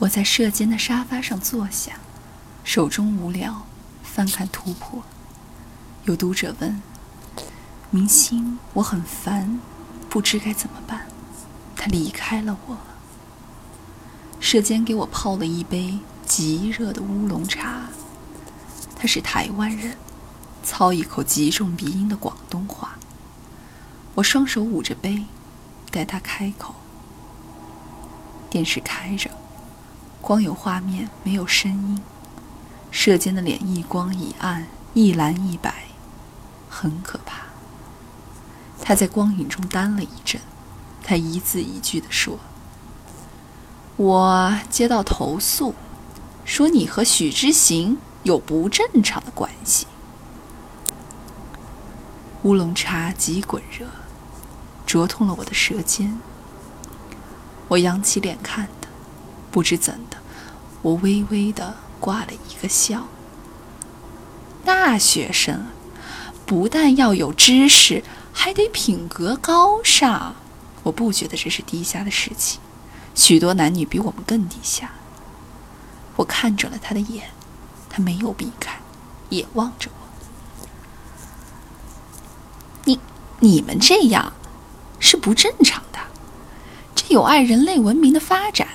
我在舍间的沙发上坐下，手中无聊，翻看突破。有读者问：“明星，我很烦，不知该怎么办。他离开了我。”舍监给我泡了一杯极热的乌龙茶。他是台湾人，操一口极重鼻音的广东话。我双手捂着杯，待他开口。电视开着，光有画面，没有声音。射尖的脸一光一暗，一蓝一白，很可怕。他在光影中呆了一阵，他一字一句地说。我接到投诉，说你和许之行有不正常的关系。乌龙茶极滚热，灼痛了我的舌尖。我扬起脸看的，不知怎的，我微微的挂了一个笑。大学生不但要有知识，还得品格高尚。我不觉得这是低下的事情。许多男女比我们更低下。我看准了他的眼，他没有避开，也望着我。你、你们这样是不正常的，这有碍人类文明的发展。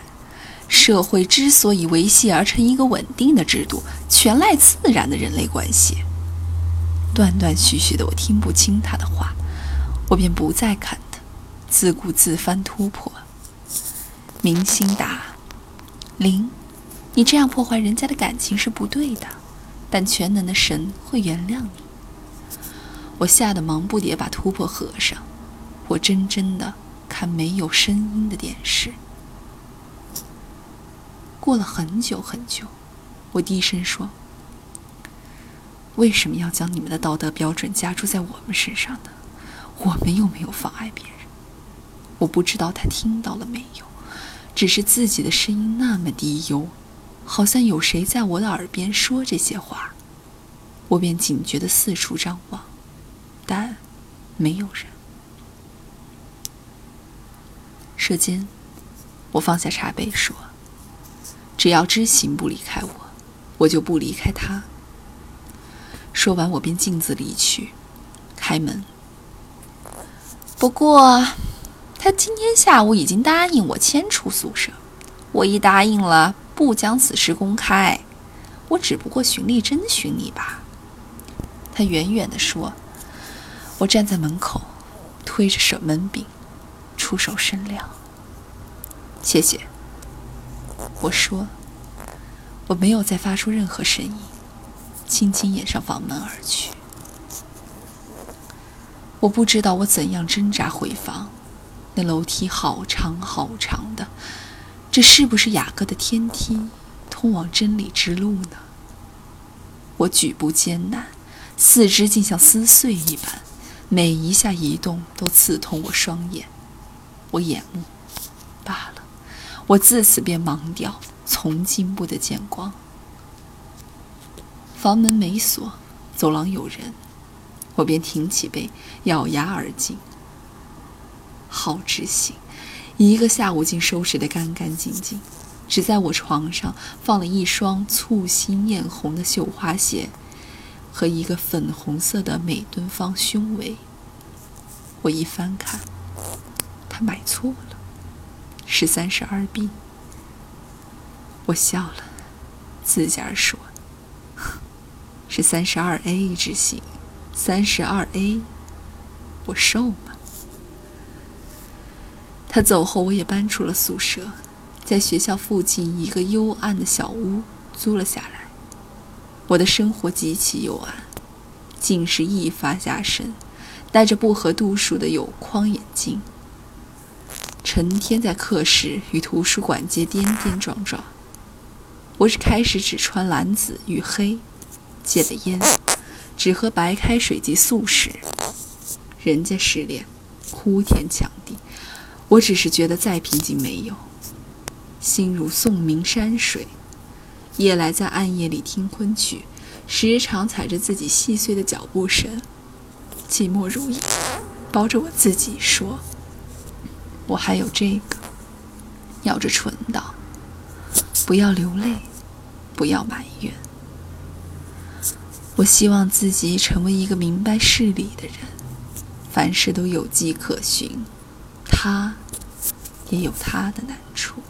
社会之所以维系而成一个稳定的制度，全赖自然的人类关系。断断续续的，我听不清他的话，我便不再看他，自顾自翻突破。明星答：“林，你这样破坏人家的感情是不对的，但全能的神会原谅你。”我吓得忙不迭把突破合上，我怔怔的看没有声音的电视。过了很久很久，我低声说：“为什么要将你们的道德标准加注在我们身上呢？我们又没有妨碍别人。”我不知道他听到了没有。只是自己的声音那么低幽，好像有谁在我的耳边说这些话，我便警觉的四处张望，但没有人。舌尖，我放下茶杯说：“只要知行不离开我，我就不离开他。”说完，我便径自离去，开门。不过。他今天下午已经答应我迁出宿舍，我一答应了，不将此事公开，我只不过循例征询你吧。他远远地说：“我站在门口，推着手门柄，出手甚凉。”谢谢。我说：“我没有再发出任何声音，轻轻掩上房门而去。”我不知道我怎样挣扎回房。那楼梯好长好长的，这是不是雅各的天梯，通往真理之路呢？我举步艰难，四肢竟像撕碎一般，每一下移动都刺痛我双眼，我眼目罢了，我自此便盲掉，从今不得见光。房门没锁，走廊有人，我便挺起背，咬牙而进。好执行，一个下午竟收拾得干干净净，只在我床上放了一双簇新艳红的绣花鞋，和一个粉红色的美敦方胸围。我一翻看，他买错了，是三十二 B。我笑了，自家说：“ 是三十二 A 之行，三十二 A，我瘦吗？”他走后，我也搬出了宿舍，在学校附近一个幽暗的小屋租了下来。我的生活极其幽暗，近视一发加深，戴着不合度数的有框眼镜，成天在课室与图书馆街颠颠撞撞。我只开始只穿蓝紫与黑，戒了烟，只喝白开水及素食。人家失恋，哭天抢地。我只是觉得再平静没有，心如宋明山水。夜来在暗夜里听昆曲，时常踩着自己细碎的脚步声，寂寞如影，包着我自己说：“我还有这个。”咬着唇道：“不要流泪，不要埋怨。我希望自己成为一个明白事理的人，凡事都有迹可循。他也有他的难处。